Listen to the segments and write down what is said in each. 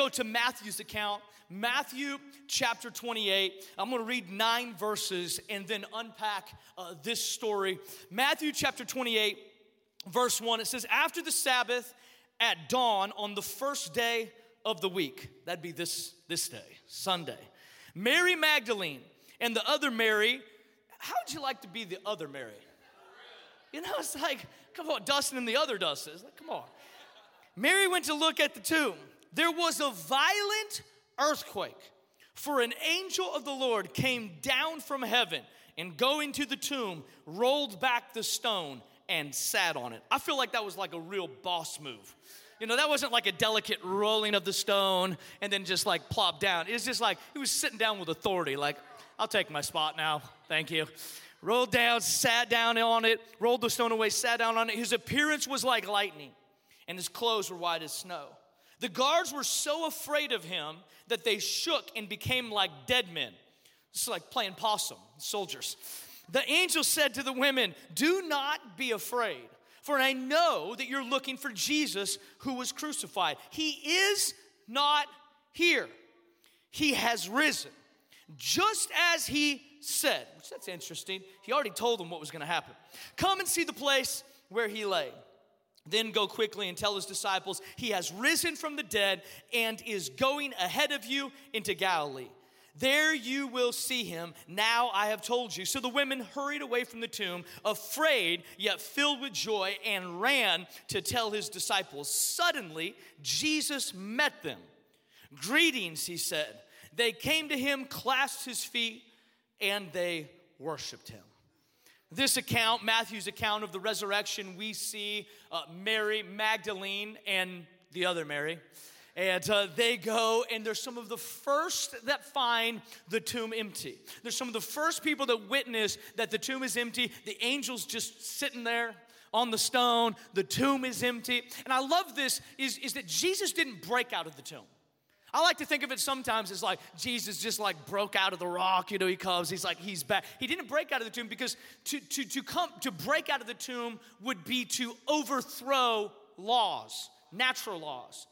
go to Matthew's account, Matthew chapter 28. I'm going to read nine verses and then unpack uh, this story. Matthew chapter 28, verse 1, it says, After the Sabbath at dawn on the first day of the week, that'd be this, this day, Sunday, Mary Magdalene and the other Mary, how would you like to be the other Mary? You know, it's like, come on, Dustin and the other Dustin. Like, come on. Mary went to look at the tomb. There was a violent earthquake, for an angel of the Lord came down from heaven and going to the tomb, rolled back the stone and sat on it. I feel like that was like a real boss move. You know, that wasn't like a delicate rolling of the stone and then just like plop down. It was just like he was sitting down with authority, like, I'll take my spot now. Thank you. Rolled down, sat down on it, rolled the stone away, sat down on it. His appearance was like lightning, and his clothes were white as snow. The guards were so afraid of him that they shook and became like dead men. It's like playing possum, soldiers. The angel said to the women, Do not be afraid, for I know that you're looking for Jesus who was crucified. He is not here, he has risen, just as he said. Which that's interesting. He already told them what was going to happen. Come and see the place where he lay. Then go quickly and tell his disciples, He has risen from the dead and is going ahead of you into Galilee. There you will see him. Now I have told you. So the women hurried away from the tomb, afraid yet filled with joy, and ran to tell his disciples. Suddenly, Jesus met them. Greetings, he said. They came to him, clasped his feet, and they worshiped him. This account, Matthew's account of the resurrection, we see uh, Mary Magdalene and the other Mary. And uh, they go, and they're some of the first that find the tomb empty. They're some of the first people that witness that the tomb is empty. The angel's just sitting there on the stone, the tomb is empty. And I love this is, is that Jesus didn't break out of the tomb. I like to think of it sometimes as like Jesus just like broke out of the rock, you know, he comes, he's like, he's back. He didn't break out of the tomb because to, to, to come, to break out of the tomb would be to overthrow laws, natural laws.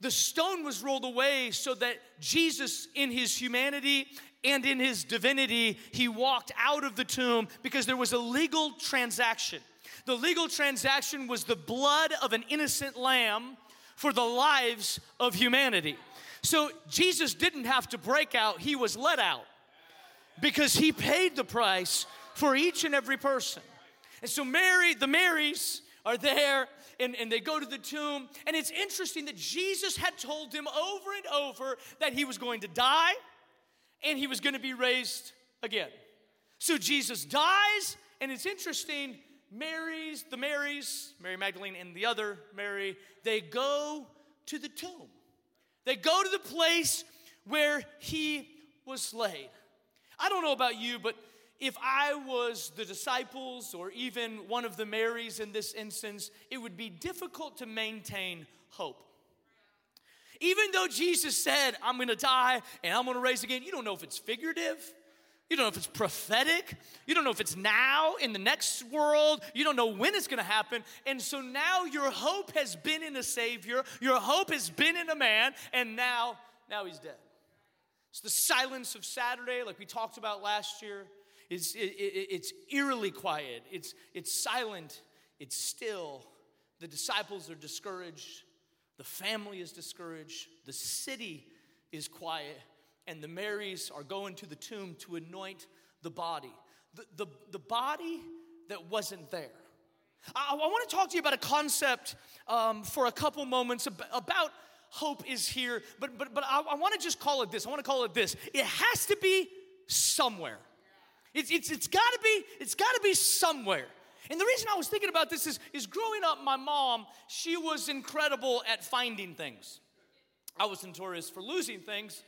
The stone was rolled away so that Jesus, in his humanity and in his divinity, he walked out of the tomb because there was a legal transaction. The legal transaction was the blood of an innocent lamb for the lives of humanity. So Jesus didn't have to break out, he was let out because he paid the price for each and every person. And so Mary, the Marys are there and, and they go to the tomb. And it's interesting that Jesus had told them over and over that he was going to die and he was going to be raised again. So Jesus dies, and it's interesting. Mary's, the Marys, Mary Magdalene and the other Mary, they go to the tomb. They go to the place where he was laid. I don't know about you, but if I was the disciples or even one of the Marys in this instance, it would be difficult to maintain hope. Even though Jesus said, I'm gonna die and I'm gonna raise again, you don't know if it's figurative. You don't know if it's prophetic. You don't know if it's now in the next world. You don't know when it's going to happen. And so now your hope has been in a Savior. Your hope has been in a man. And now, now he's dead. It's the silence of Saturday, like we talked about last year. It's, it, it, it's eerily quiet. It's, it's silent. It's still. The disciples are discouraged. The family is discouraged. The city is quiet and the Marys are going to the tomb to anoint the body. The, the, the body that wasn't there. I, I want to talk to you about a concept um, for a couple moments about hope is here, but, but, but I, I want to just call it this. I want to call it this. It has to be somewhere. It's, it's, it's got to be, it's got to be somewhere. And the reason I was thinking about this is, is growing up, my mom, she was incredible at finding things. I was notorious for losing things,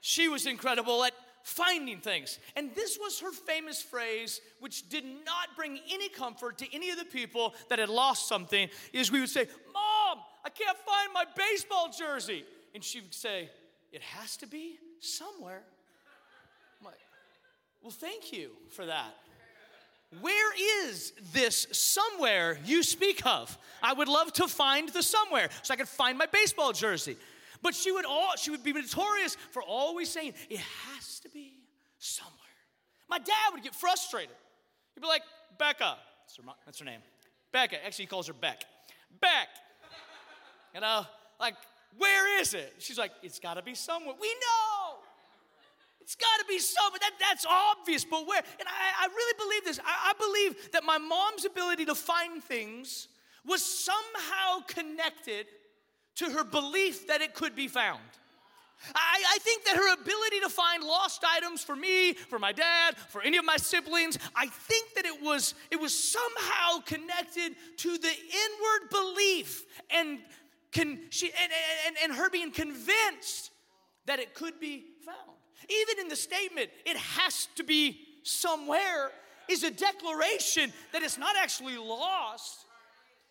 she was incredible at finding things. And this was her famous phrase, which did not bring any comfort to any of the people that had lost something, is we would say, Mom, I can't find my baseball jersey. And she would say, It has to be somewhere. I'm like, well, thank you for that. Where is this somewhere you speak of? I would love to find the somewhere so I could find my baseball jersey. But she would all she would be notorious for always saying, it has to be somewhere. My dad would get frustrated. He'd be like, Becca, that's her, that's her name. Becca. Actually, he calls her Beck. Beck. You know, like, where is it? She's like, it's gotta be somewhere. We know. It's got to be somewhere. That, that's obvious, but where? And I, I really believe this. I, I believe that my mom's ability to find things was somehow connected to her belief that it could be found. I, I, think that her ability to find lost items for me, for my dad, for any of my siblings, I think that it was it was somehow connected to the inward belief and she and, and, and her being convinced that it could be found. Even in the statement, it has to be somewhere, is a declaration that it's not actually lost,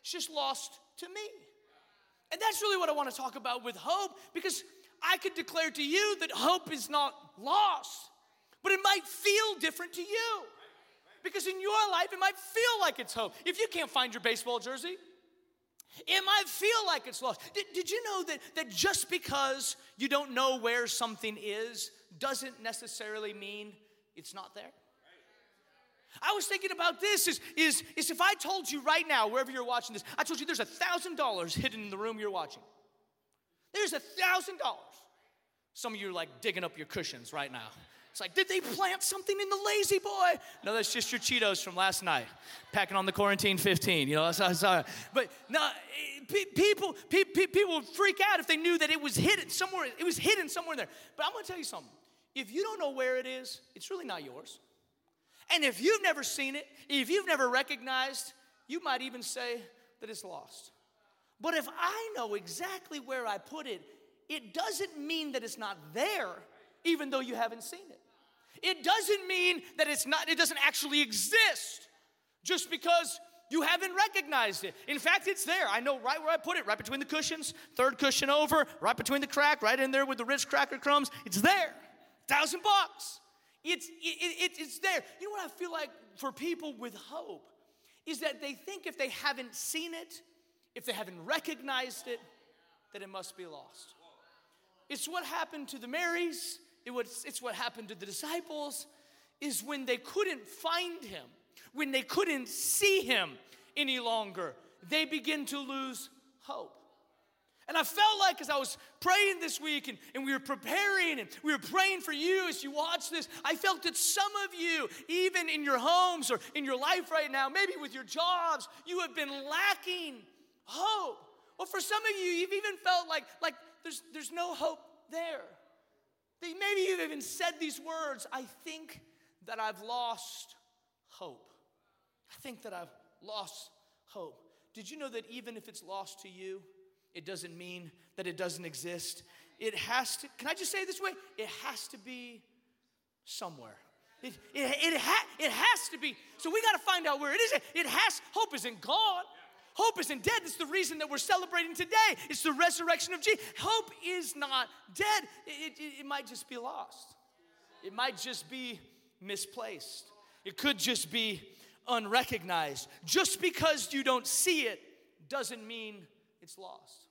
it's just lost to me. And that's really what I want to talk about with hope because I could declare to you that hope is not lost, but it might feel different to you. Because in your life, it might feel like it's hope. If you can't find your baseball jersey, it might feel like it's lost. Did, did you know that, that just because you don't know where something is doesn't necessarily mean it's not there? I was thinking about this is, is, is if I told you right now, wherever you're watching this, I told you there's a thousand dollars hidden in the room you're watching. There's a thousand dollars. Some of you are like digging up your cushions right now. It's like, did they plant something in the La-Z-Boy? No, that's just your Cheetos from last night, packing on the quarantine 15. You know, sorry. But no, people, people, people would freak out if they knew that it was hidden somewhere. It was hidden somewhere there. But I'm going to tell you something. If you don't know where it is, it's really not yours. And if you've never seen it, if you've never recognized, you might even say that it's lost. But if I know exactly where I put it, it doesn't mean that it's not there, even though you haven't seen it. It doesn't mean that it's not, it doesn't actually exist just because you haven't recognized it. In fact, it's there. I know right where I put it, right between the cushions, third cushion over, right between the crack, right in there with the Ritz cracker crumbs. It's there. Thousand bucks. It's, it, it, it's there. You know what I feel like for people with hope is that they think if they haven't seen it, if they haven't recognized it, that it must be lost. It's what happened to the Marys, it was, it's what happened to the disciples, is when they couldn't find him, when they couldn't see him any longer, they begin to lose hope. And I felt like as I was praying this week and, and we were preparing and we were praying for you as you watch this, I felt that some of you, even in your homes or in your life right now, maybe with your jobs, you have been lacking hope. Or for some of you, you've even felt like, like there's, there's no hope there. Maybe you've even said these words I think that I've lost hope. I think that I've lost hope. Did you know that even if it's lost to you, it doesn't mean that it doesn't exist? It has to, can I just say it this way? It has to be somewhere. It, it, it, ha, it has to be. So we got to find out where it is. It has, hope isn't gone. Hope isn't dead. It's the reason that we're celebrating today. It's the resurrection of Jesus. Hope is not dead. It, it, it might just be lost, it might just be misplaced, it could just be unrecognized. Just because you don't see it doesn't mean it's lost.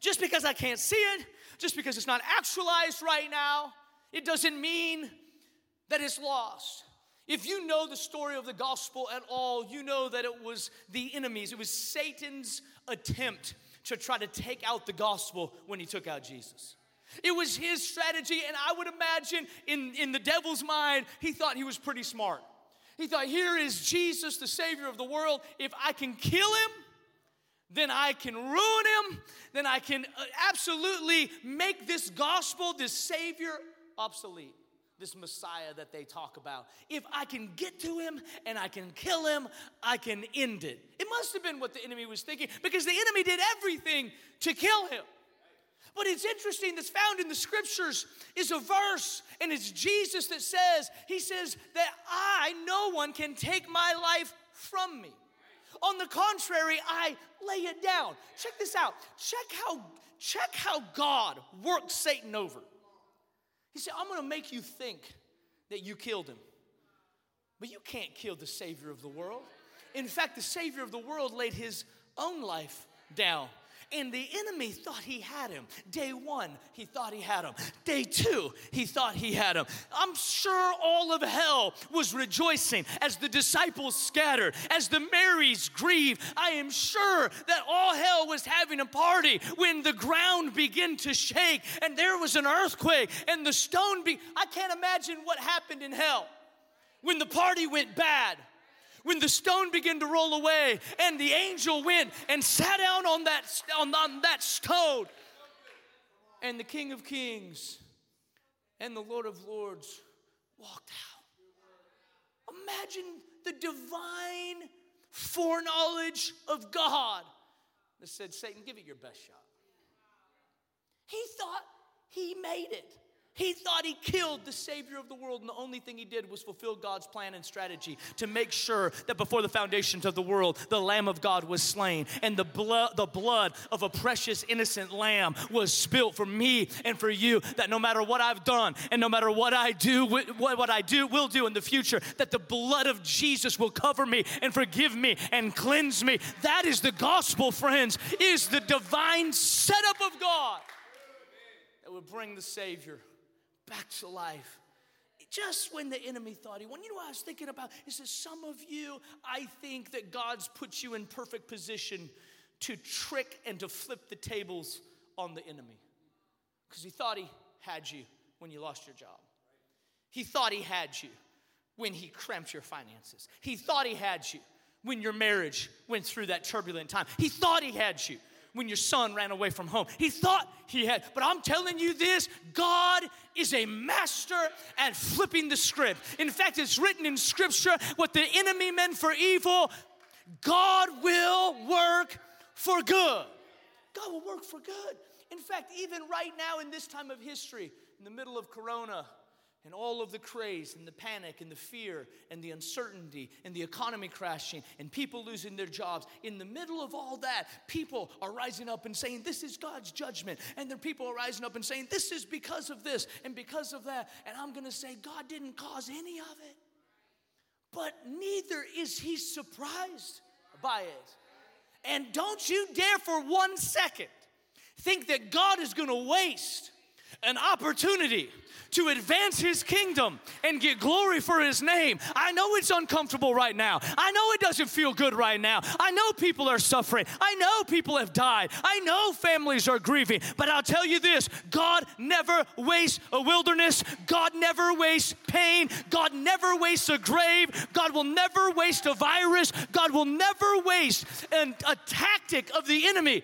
Just because I can't see it, just because it's not actualized right now, it doesn't mean that it's lost. If you know the story of the gospel at all, you know that it was the enemies, it was Satan's attempt to try to take out the gospel when he took out Jesus. It was his strategy, and I would imagine in, in the devil's mind, he thought he was pretty smart. He thought, here is Jesus, the Savior of the world. If I can kill him, then I can ruin him, then I can uh, absolutely make this gospel, this Savior, obsolete this Messiah that they talk about. If I can get to him and I can kill him, I can end it. It must have been what the enemy was thinking because the enemy did everything to kill him. But it's interesting that's found in the scriptures is a verse, and it's Jesus that says, He says that I, no one can take my life from me. On the contrary, I lay it down. Check this out. Check how, check how God works Satan over. He said, I'm going to make you think that you killed him. But you can't kill the Savior of the world. In fact, the Savior of the world laid his own life down. And the enemy thought he had him. Day one, he thought he had him. Day two, he thought he had him. I'm sure all of hell was rejoicing as the disciples scattered, as the Marys grieved. I am sure that all hell was having a party when the ground began to shake and there was an earthquake and the stone be I can't imagine what happened in hell when the party went bad when the stone began to roll away and the angel went and sat down on that, on, on that stone. And the King of Kings and the Lord of Lords walked out. Imagine the divine foreknowledge of God that said, Satan, give it your best shot. He thought he made it. He thought he killed the Savior of the world, and the only thing he did was fulfill God's plan and strategy to make sure that before the foundations of the world, the Lamb of God was slain, and the blood, the blood of a precious, innocent lamb was spilt for me and for you. That no matter what I've done, and no matter what I do, what, I do will do in the future, that the blood of Jesus will cover me and forgive me and cleanse me. That is the gospel, friends, is the divine setup of God that would bring the Savior back to life. Just when the enemy thought he won. You know what I was thinking about? Is that some of you, I think that God's put you in perfect position to trick and to flip the tables on the enemy. Because he thought he had you when you lost your job. He thought he had you when he cramped your finances. He thought he had you when your marriage went through that turbulent time. He thought he had you when your son ran away from home. He thought he had, but I'm telling you this God is a master at flipping the script. In fact, it's written in scripture what the enemy meant for evil, God will work for good. God will work for good. In fact, even right now in this time of history, in the middle of Corona, and all of the craze and the panic and the fear and the uncertainty and the economy crashing and people losing their jobs, in the middle of all that, people are rising up and saying, This is God's judgment. And then people are rising up and saying, This is because of this and because of that. And I'm going to say, God didn't cause any of it. But neither is He surprised by it. And don't you dare for one second think that God is going to waste an opportunity to advance his kingdom and get glory for his name. I know it's uncomfortable right now. I know it doesn't feel good right now. I know people are suffering. I know people have died. I know families are grieving. But I'll tell you this God never wastes a wilderness, God never wastes pain, God never wastes a grave, God will never waste a virus, God will never waste an, a tactic of the enemy.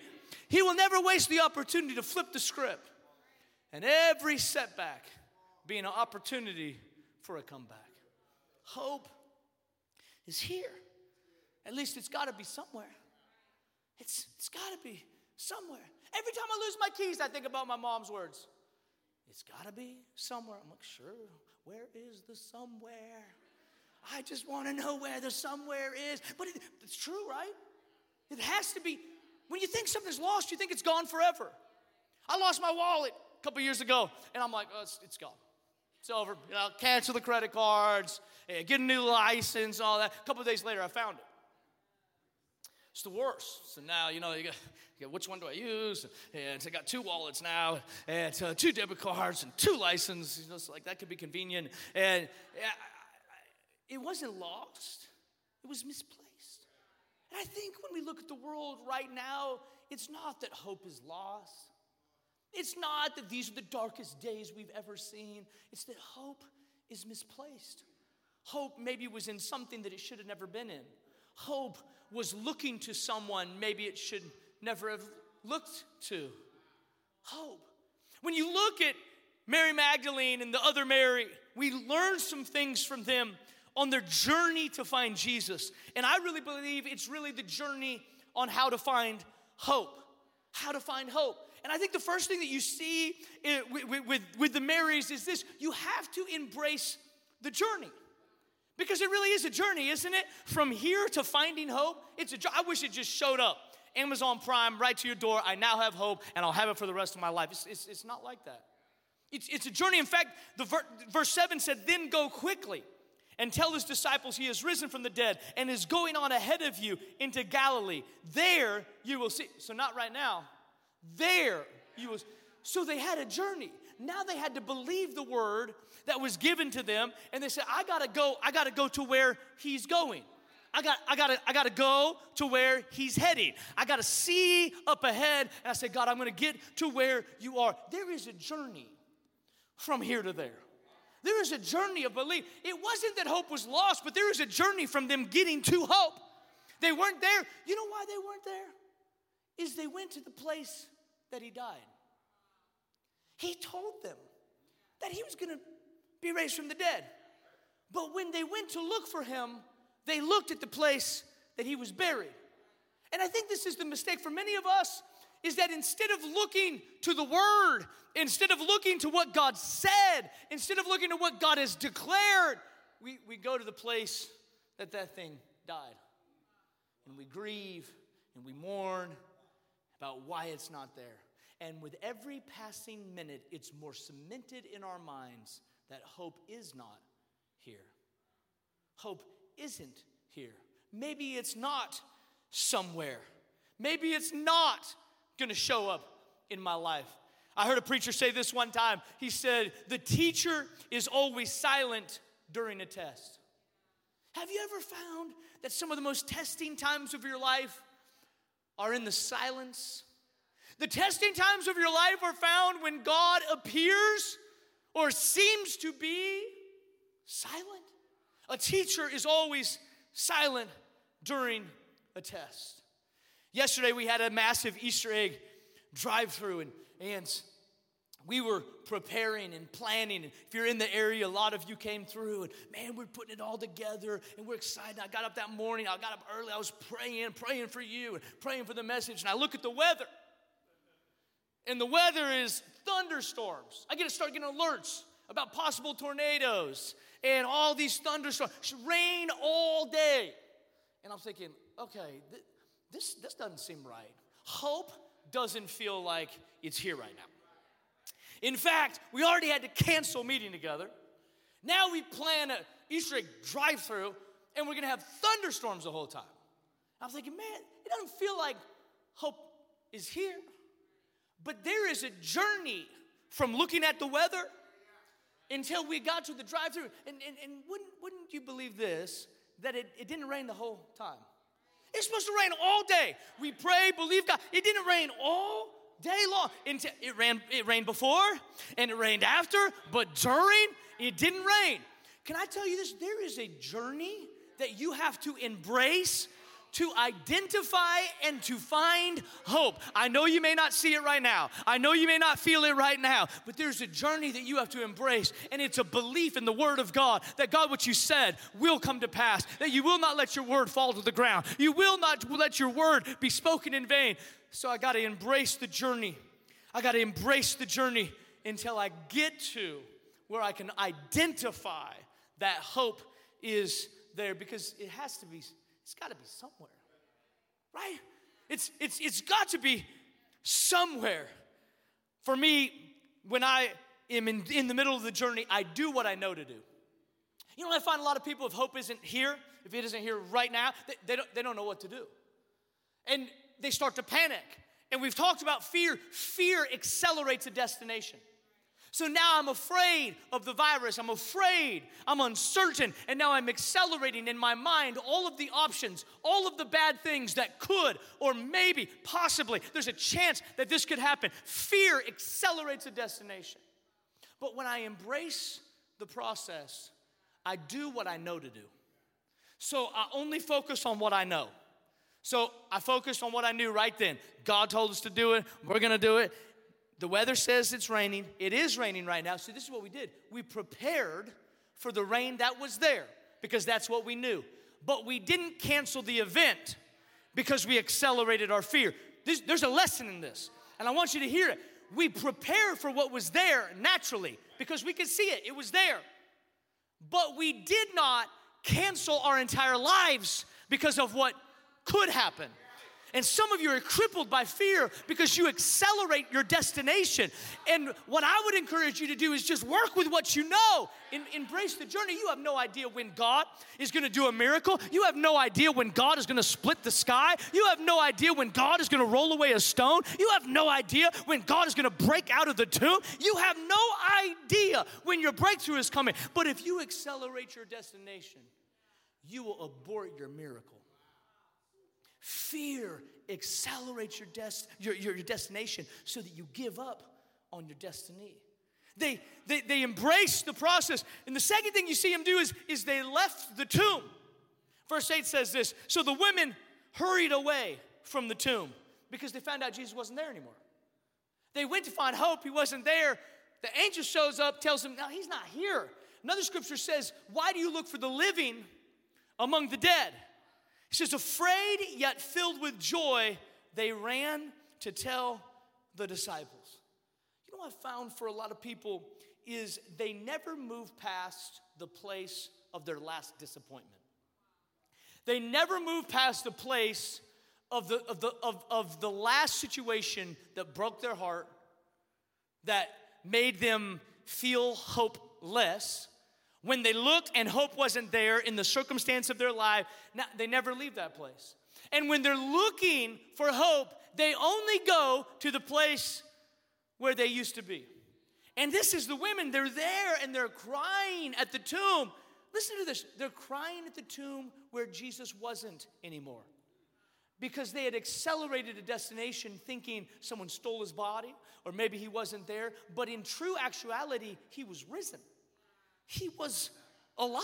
He will never waste the opportunity to flip the script. And every setback being an opportunity for a comeback. Hope is here. At least it's got to be somewhere. It's, it's got to be somewhere. Every time I lose my keys, I think about my mom's words. It's got to be somewhere. I'm like, sure, where is the somewhere? I just want to know where the somewhere is. But it, it's true, right? It has to be. When you think something's lost, you think it's gone forever. I lost my wallet a couple years ago, and I'm like, oh, it's, it's gone. It's over. You know, cancel the credit cards, get a new license, all that. A couple days later, I found it. It's the worst. So now, you know, you got, you got which one do I use? And I got two wallets now, and uh, two debit cards, and two licenses. You know, like that could be convenient. And it wasn't lost, it was misplaced. And I think when we look at the world right now, it's not that hope is lost. It's not that these are the darkest days we've ever seen, it's that hope is misplaced. Hope maybe was in something that it should have never been in. Hope was looking to someone maybe it should never have looked to. Hope. When you look at Mary Magdalene and the other Mary, we learn some things from them on their journey to find Jesus. And I really believe it's really the journey on how to find hope. How to find hope. And I think the first thing that you see eh, with, with, with the Marys is this you have to embrace the journey. Because it really is a journey, isn't it? From here to finding hope, it's a I wish it just showed up. Amazon Prime right to your door. I now have hope and I'll have it for the rest of my life. It's, it's, it's not like that. It's, it's a journey. In fact, the ver, verse 7 said, Then go quickly and tell his disciples he has risen from the dead and is going on ahead of you into Galilee. There you will see. So, not right now, There you was. So they had a journey. Now they had to believe the word that was given to them, and they said, I gotta go, I gotta go to where he's going. I got, I gotta, I gotta go to where he's heading. I gotta see up ahead. And I said, God, I'm gonna get to where you are. There is a journey from here to there. There is a journey of belief. It wasn't that hope was lost, but there is a journey from them getting to hope. They weren't there. You know why they weren't there? Is they went to the place that he died. He told them that he was gonna be raised from the dead. But when they went to look for him, they looked at the place that he was buried. And I think this is the mistake for many of us is that instead of looking to the word, instead of looking to what God said, instead of looking to what God has declared, we, we go to the place that that thing died. And we grieve and we mourn about why it's not there. And with every passing minute, it's more cemented in our minds that hope is not here. Hope isn't here. Maybe it's not somewhere. Maybe it's not going to show up in my life. I heard a preacher say this one time. He said, The teacher is always silent during a test. Have you ever found that some of the most testing times of your life are in the silence? The testing times of your life are found when God appears or seems to be silent. A teacher is always silent during a test. Yesterday we had a massive Easter egg drive through, and, and we were preparing and planning. And if you're in the area, a lot of you came through, and man, we're putting it all together, and we're excited. I got up that morning, I got up early, I was praying, praying for you, and praying for the message, and I look at the weather. And the weather is thunderstorms. I get to start getting alerts about possible tornadoes and all these thunderstorms, rain all day. And I'm thinking, okay, th- this, this doesn't seem right. Hope doesn't feel like it's here right now. In fact, we already had to cancel meeting together. Now we plan a Easter egg drive through, and we're gonna have thunderstorms the whole time. I'm thinking, man, it doesn't feel like hope is here. But there is a journey from looking at the weather until we got to the drive through. And, and, and wouldn't, wouldn't you believe this? That it, it didn't rain the whole time. It's supposed to rain all day. We pray, believe God. It didn't rain all day long. It ran, it rained before and it rained after, but during, it didn't rain. Can I tell you this? There is a journey that you have to embrace to identify and to find hope. I know you may not see it right now. I know you may not feel it right now, but there's a journey that you have to embrace, and it's a belief in the Word of God that God, what you said, will come to pass, that you will not let your word fall to the ground. You will not let your word be spoken in vain. So I got to embrace the journey. I got to embrace the journey until I get to where I can identify that hope is there because it has to be it's got to be somewhere, right? It's, it's, it's got to be somewhere. For me, when I am in, in the middle of the journey, I do what I know to do. You know, I find a lot of people, if hope isn't here, if it isn't here right now, they, they, don't, they don't know what to do. And they start to panic. And we've talked about fear. Fear accelerates a destination. So now I'm afraid of the virus. I'm afraid. I'm uncertain. And now I'm accelerating in my mind all of the options, all of the bad things that could or maybe, possibly, there's a chance that this could happen. Fear accelerates a destination. But when I embrace the process, I do what I know to do. So I only focus on what I know. So I focused on what I knew right then. God told us to do it. We're going to do it. The weather says it's raining. It is raining right now. So, this is what we did we prepared for the rain that was there because that's what we knew. But we didn't cancel the event because we accelerated our fear. This, there's a lesson in this, and I want you to hear it. We prepared for what was there naturally because we could see it, it was there. But we did not cancel our entire lives because of what could happen. And some of you are crippled by fear because you accelerate your destination. And what I would encourage you to do is just work with what you know. Embrace the journey. You have no idea when God is going to do a miracle. You have no idea when God is going to split the sky. You have no idea when God is going to roll away a stone. You have no idea when God is going to break out of the tomb. You have no idea when your breakthrough is coming. But if you accelerate your destination, you will abort your miracle. Fear accelerates your, des- your, your, your destination so that you give up on your destiny. They, they, they embrace the process. And the second thing you see them do is, is they left the tomb. Verse 8 says this So the women hurried away from the tomb because they found out Jesus wasn't there anymore. They went to find hope, he wasn't there. The angel shows up, tells them, No, he's not here. Another scripture says, Why do you look for the living among the dead? He says, Afraid yet filled with joy, they ran to tell the disciples. You know what I found for a lot of people is they never move past the place of their last disappointment. They never move past the place of the, of the, of, of the last situation that broke their heart, that made them feel hopeless. When they looked and hope wasn't there in the circumstance of their life, they never leave that place. And when they're looking for hope, they only go to the place where they used to be. And this is the women, they're there and they're crying at the tomb. Listen to this. They're crying at the tomb where Jesus wasn't anymore because they had accelerated a destination thinking someone stole his body or maybe he wasn't there. But in true actuality, he was risen, he was alive.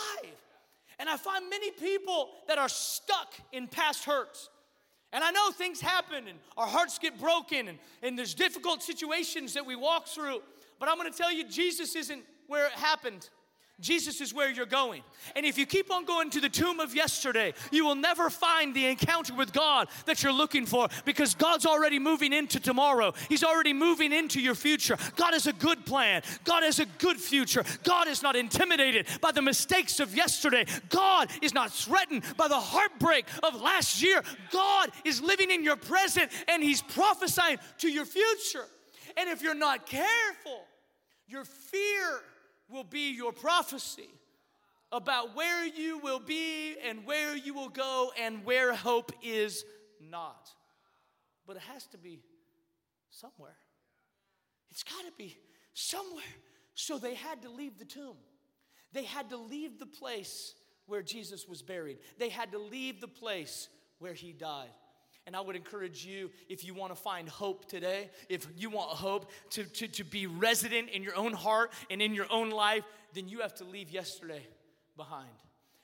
And I find many people that are stuck in past hurts. And I know things happen and our hearts get broken and, and there's difficult situations that we walk through. But I'm gonna tell you, Jesus isn't where it happened. Jesus is where you're going. And if you keep on going to the tomb of yesterday, you will never find the encounter with God that you're looking for because God's already moving into tomorrow. He's already moving into your future. God has a good plan. God has a good future. God is not intimidated by the mistakes of yesterday. God is not threatened by the heartbreak of last year. God is living in your present and He's prophesying to your future. And if you're not careful, your fear will be your prophecy about where you will be and where you will go and where hope is not. But it has to be somewhere. It's got to be somewhere. So they had to leave the tomb. They had to leave the place where Jesus was buried. They had to leave the place where he died. And I would encourage you, if you want to find hope today, if you want hope to, to, to be resident in your own heart and in your own life, then you have to leave yesterday behind.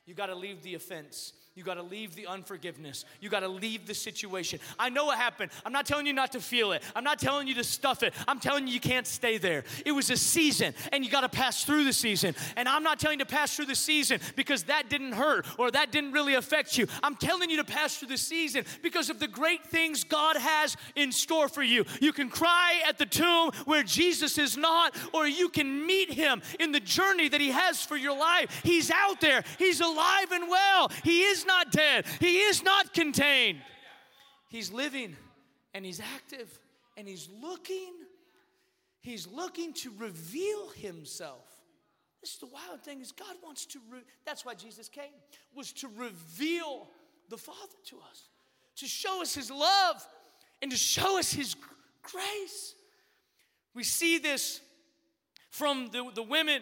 You got to leave the offense. You got to leave the unforgiveness. You got to leave the situation. I know what happened. I'm not telling you not to feel it. I'm not telling you to stuff it. I'm telling you you can't stay there. It was a season and you got to pass through the season. And I'm not telling you to pass through the season because that didn't hurt or that didn't really affect you. I'm telling you to pass through the season because of the great things God has in store for you. You can cry at the tomb where Jesus is not, or you can meet him in the journey that he has for your life. He's out there, he's alive and well. He is not dead, He is not contained. He's living and He's active and He's looking. He's looking to reveal Himself. This is the wild thing is God wants to, re- that's why Jesus came, was to reveal the Father to us, to show us His love and to show us His grace. We see this from the, the women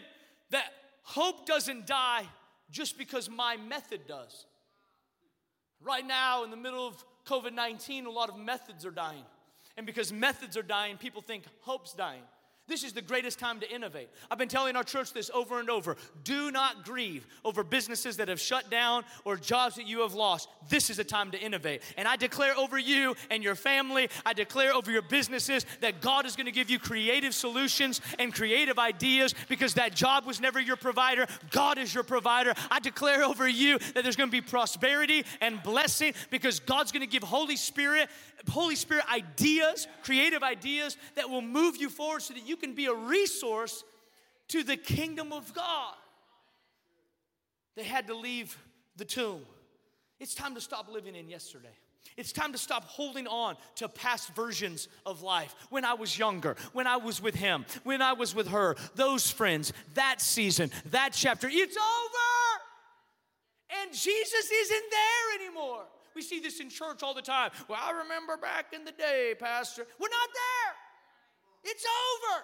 that hope doesn't die just because my method does. Right now, in the middle of COVID 19, a lot of methods are dying. And because methods are dying, people think hope's dying. This is the greatest time to innovate. I've been telling our church this over and over. Do not grieve over businesses that have shut down or jobs that you have lost. This is a time to innovate. And I declare over you and your family, I declare over your businesses that God is going to give you creative solutions and creative ideas because that job was never your provider. God is your provider. I declare over you that there's going to be prosperity and blessing because God's going to give Holy Spirit Holy Spirit ideas, creative ideas that will move you forward so that you can be a resource to the kingdom of God. They had to leave the tomb. It's time to stop living in yesterday. It's time to stop holding on to past versions of life. When I was younger, when I was with him, when I was with her, those friends, that season, that chapter, it's over. And Jesus isn't there anymore. We see this in church all the time. Well, I remember back in the day, Pastor. We're not there. It's over.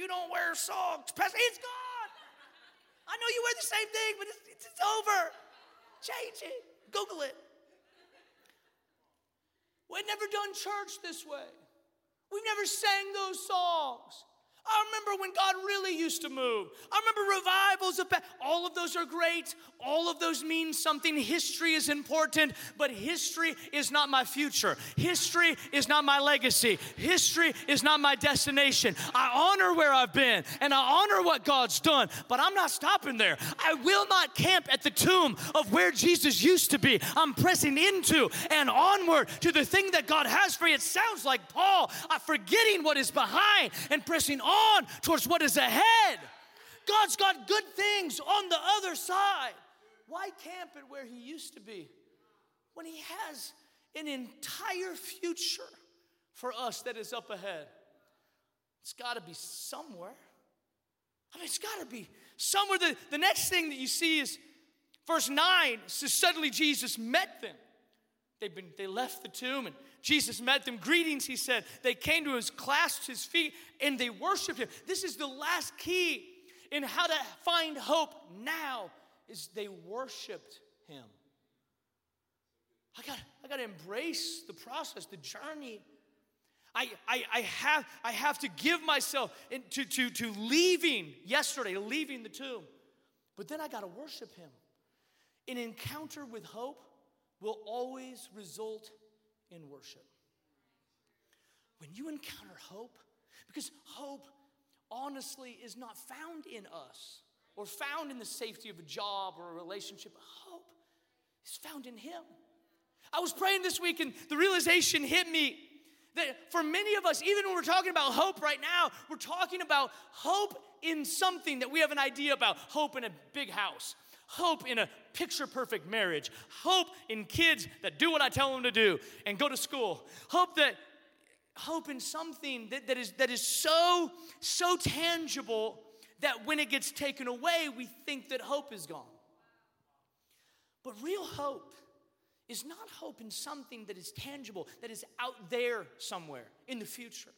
You don't wear socks, Pastor. It's gone. I know you wear the same thing, but it's, it's, it's over. Change it. Google it. We've never done church this way. We've never sang those songs. I remember when God really used to move. I remember revivals of all of those are great. All of those mean something. History is important, but history is not my future. History is not my legacy. History is not my destination. I honor where I've been and I honor what God's done, but I'm not stopping there. I will not camp at the tomb of where Jesus used to be. I'm pressing into and onward to the thing that God has for you. It sounds like Paul, I'm uh, forgetting what is behind and pressing on towards what is ahead. God's got good things on the other side. Why camp it where He used to be when He has an entire future for us that is up ahead? It's got to be somewhere. I mean, it's got to be somewhere. The, the next thing that you see is verse 9 says, Suddenly Jesus met them. They've been, they left the tomb and Jesus met them. Greetings, he said. They came to his, clasped his feet, and they worshiped him. This is the last key in how to find hope now is they worshiped him. I got, I got to embrace the process, the journey. I, I, I, have, I have to give myself to, to, to leaving yesterday, leaving the tomb. But then I got to worship him. An encounter with hope will always result in worship. When you encounter hope, because hope honestly is not found in us or found in the safety of a job or a relationship. Hope is found in Him. I was praying this week and the realization hit me that for many of us, even when we're talking about hope right now, we're talking about hope in something that we have an idea about hope in a big house, hope in a picture perfect marriage, hope in kids that do what I tell them to do and go to school, hope that hope in something that, that is that is so so tangible that when it gets taken away we think that hope is gone. But real hope is not hope in something that is tangible that is out there somewhere in the future.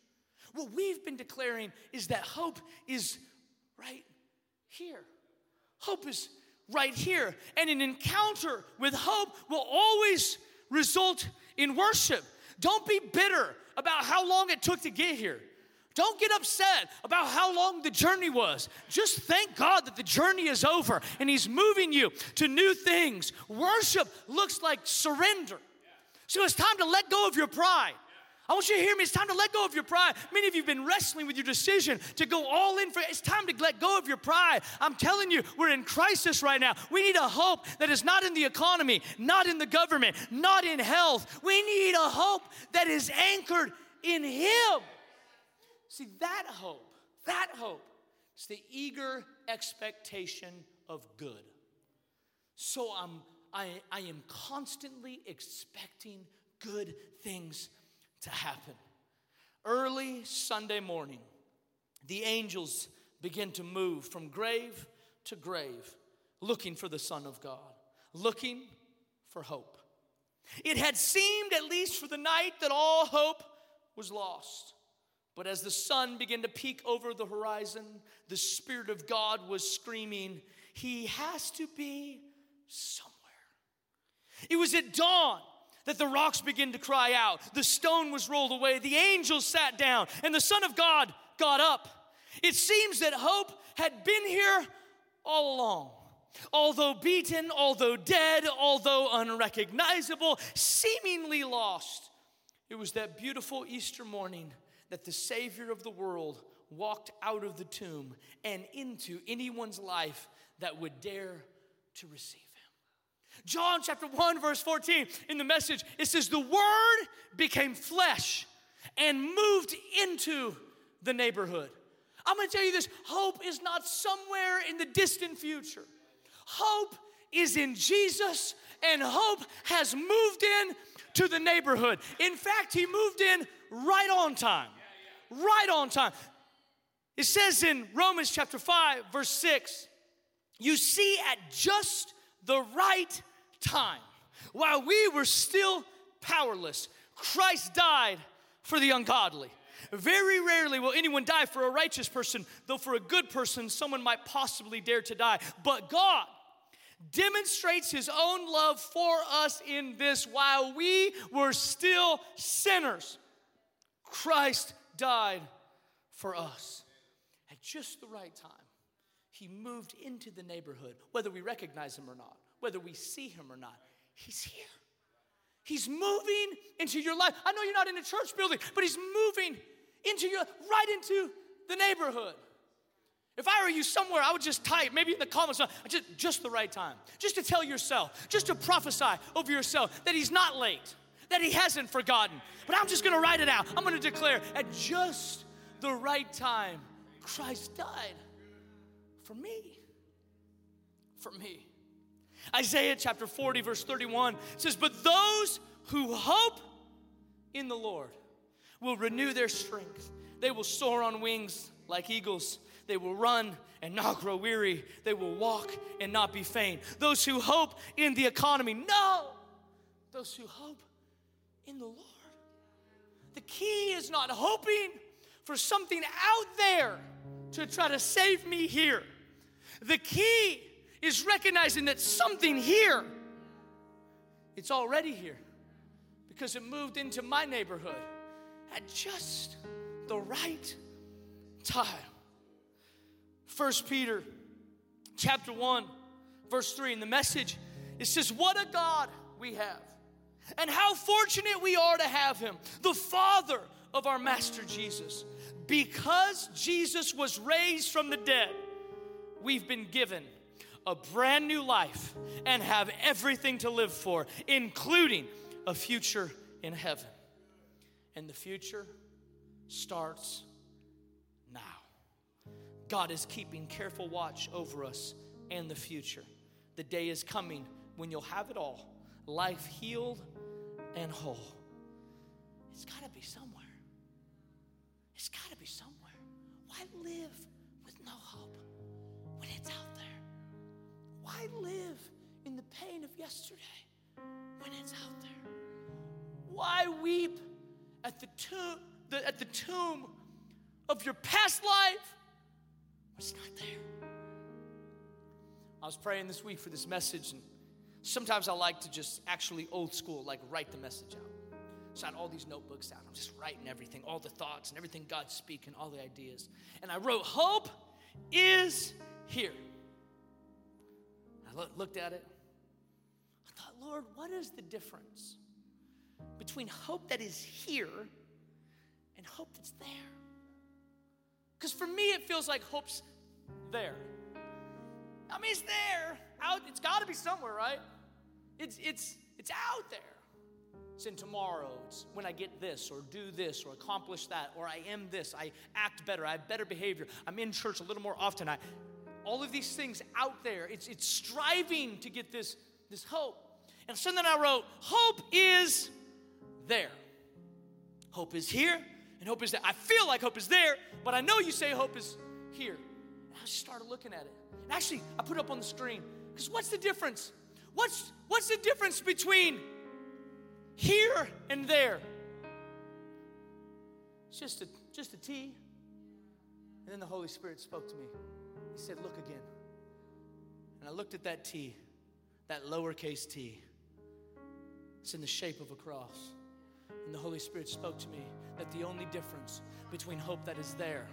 What we've been declaring is that hope is right here. Hope is right here. And an encounter with hope will always result in worship. Don't be bitter about how long it took to get here. Don't get upset about how long the journey was. Just thank God that the journey is over and He's moving you to new things. Worship looks like surrender. So it's time to let go of your pride. I want you to hear me. It's time to let go of your pride. Many of you have been wrestling with your decision to go all in for it. It's time to let go of your pride. I'm telling you, we're in crisis right now. We need a hope that is not in the economy, not in the government, not in health. We need a hope that is anchored in Him. See, that hope, that hope is the eager expectation of good. So I'm, I, I am constantly expecting good things to happen. Early Sunday morning, the angels begin to move from grave to grave, looking for the Son of God, looking for hope. It had seemed, at least for the night, that all hope was lost. But as the sun began to peek over the horizon, the Spirit of God was screaming, He has to be somewhere. It was at dawn that the rocks began to cry out. The stone was rolled away. The angels sat down, and the Son of God got up. It seems that hope had been here all along. Although beaten, although dead, although unrecognizable, seemingly lost, it was that beautiful Easter morning that the Savior of the world walked out of the tomb and into anyone's life that would dare to receive. John chapter 1, verse 14, in the message, it says, The Word became flesh and moved into the neighborhood. I'm gonna tell you this hope is not somewhere in the distant future. Hope is in Jesus, and hope has moved in to the neighborhood. In fact, he moved in right on time. Right on time. It says in Romans chapter 5, verse 6, you see, at just the right time, while we were still powerless, Christ died for the ungodly. Very rarely will anyone die for a righteous person, though for a good person, someone might possibly dare to die. But God demonstrates his own love for us in this while we were still sinners, Christ died for us at just the right time. He moved into the neighborhood, whether we recognize him or not, whether we see him or not. He's here. He's moving into your life. I know you're not in a church building, but he's moving into your right into the neighborhood. If I were you somewhere, I would just type, maybe in the comments, just, just the right time, just to tell yourself, just to prophesy over yourself that he's not late, that he hasn't forgotten. But I'm just gonna write it out. I'm gonna declare at just the right time, Christ died for me. For me. Isaiah chapter 40, verse 31 says, But those who hope in the Lord will renew their strength. They will soar on wings like eagles. They will run and not grow weary. They will walk and not be faint. Those who hope in the economy, no. Those who hope in the Lord. The key is not hoping for something out there to try to save me here. The key is recognizing that something here, it's already here because it moved into my neighborhood at just the right time. First Peter chapter 1 verse 3 in the message it says what a God we have and how fortunate we are to have him the father of our master Jesus because Jesus was raised from the dead we've been given a brand new life and have everything to live for including a future in heaven and the future starts now. God is keeping careful watch over us and the future. The day is coming when you'll have it all life healed and whole. It's got to be somewhere. It's got to be somewhere. Why live Why live in the pain of yesterday when it's out there? Why weep at the tomb, the, at the tomb of your past life, it's not there. I was praying this week for this message, and sometimes I like to just actually old school, like write the message out. So I had all these notebooks out. I'm just writing everything, all the thoughts and everything God's speaking, all the ideas. And I wrote, Hope is here. I looked at it. I thought, Lord, what is the difference between hope that is here and hope that's there. Because for me, it feels like hope's there. I mean, it's there. Out, it's got to be somewhere, right? It's, it's, it's out there. It's in tomorrow. It's when I get this or do this or accomplish that or I am this. I act better. I have better behavior. I'm in church a little more often. I, all of these things out there. It's, it's striving to get this, this hope. And so then I wrote, hope is there. Hope is here and hope is there. I feel like hope is there, but I know you say hope is here. And I started looking at it. And actually, I put it up on the screen because what's the difference? What's, what's the difference between here and there? It's just a, just a T. And then the Holy Spirit spoke to me. He said, Look again. And I looked at that T, that lowercase t. It's in the shape of a cross. And the Holy Spirit spoke to me that the only difference between hope that is there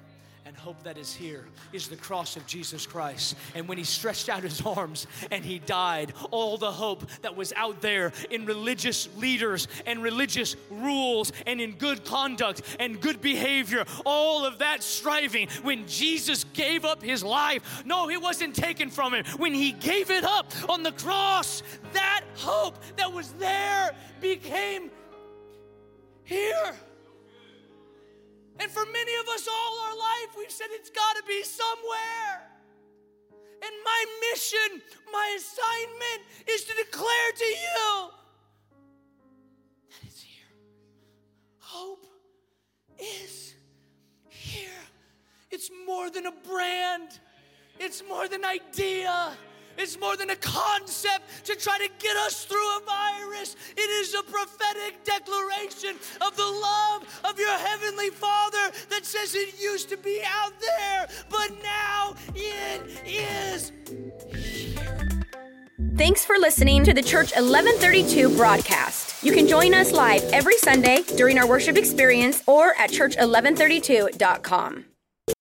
and hope that is here is the cross of Jesus Christ. And when he stretched out his arms and he died, all the hope that was out there in religious leaders and religious rules and in good conduct and good behavior, all of that striving, when Jesus gave up his life, no, it wasn't taken from him. When he gave it up on the cross, that hope that was there became here. And for many of us all our life, we've said it's got to be somewhere. And my mission, my assignment is to declare to you that it's here. Hope is here. It's more than a brand, it's more than idea. It's more than a concept to try to get us through a virus. It is a prophetic declaration of the love of your Heavenly Father that says it used to be out there, but now it is here. Thanks for listening to the Church 1132 broadcast. You can join us live every Sunday during our worship experience or at church1132.com.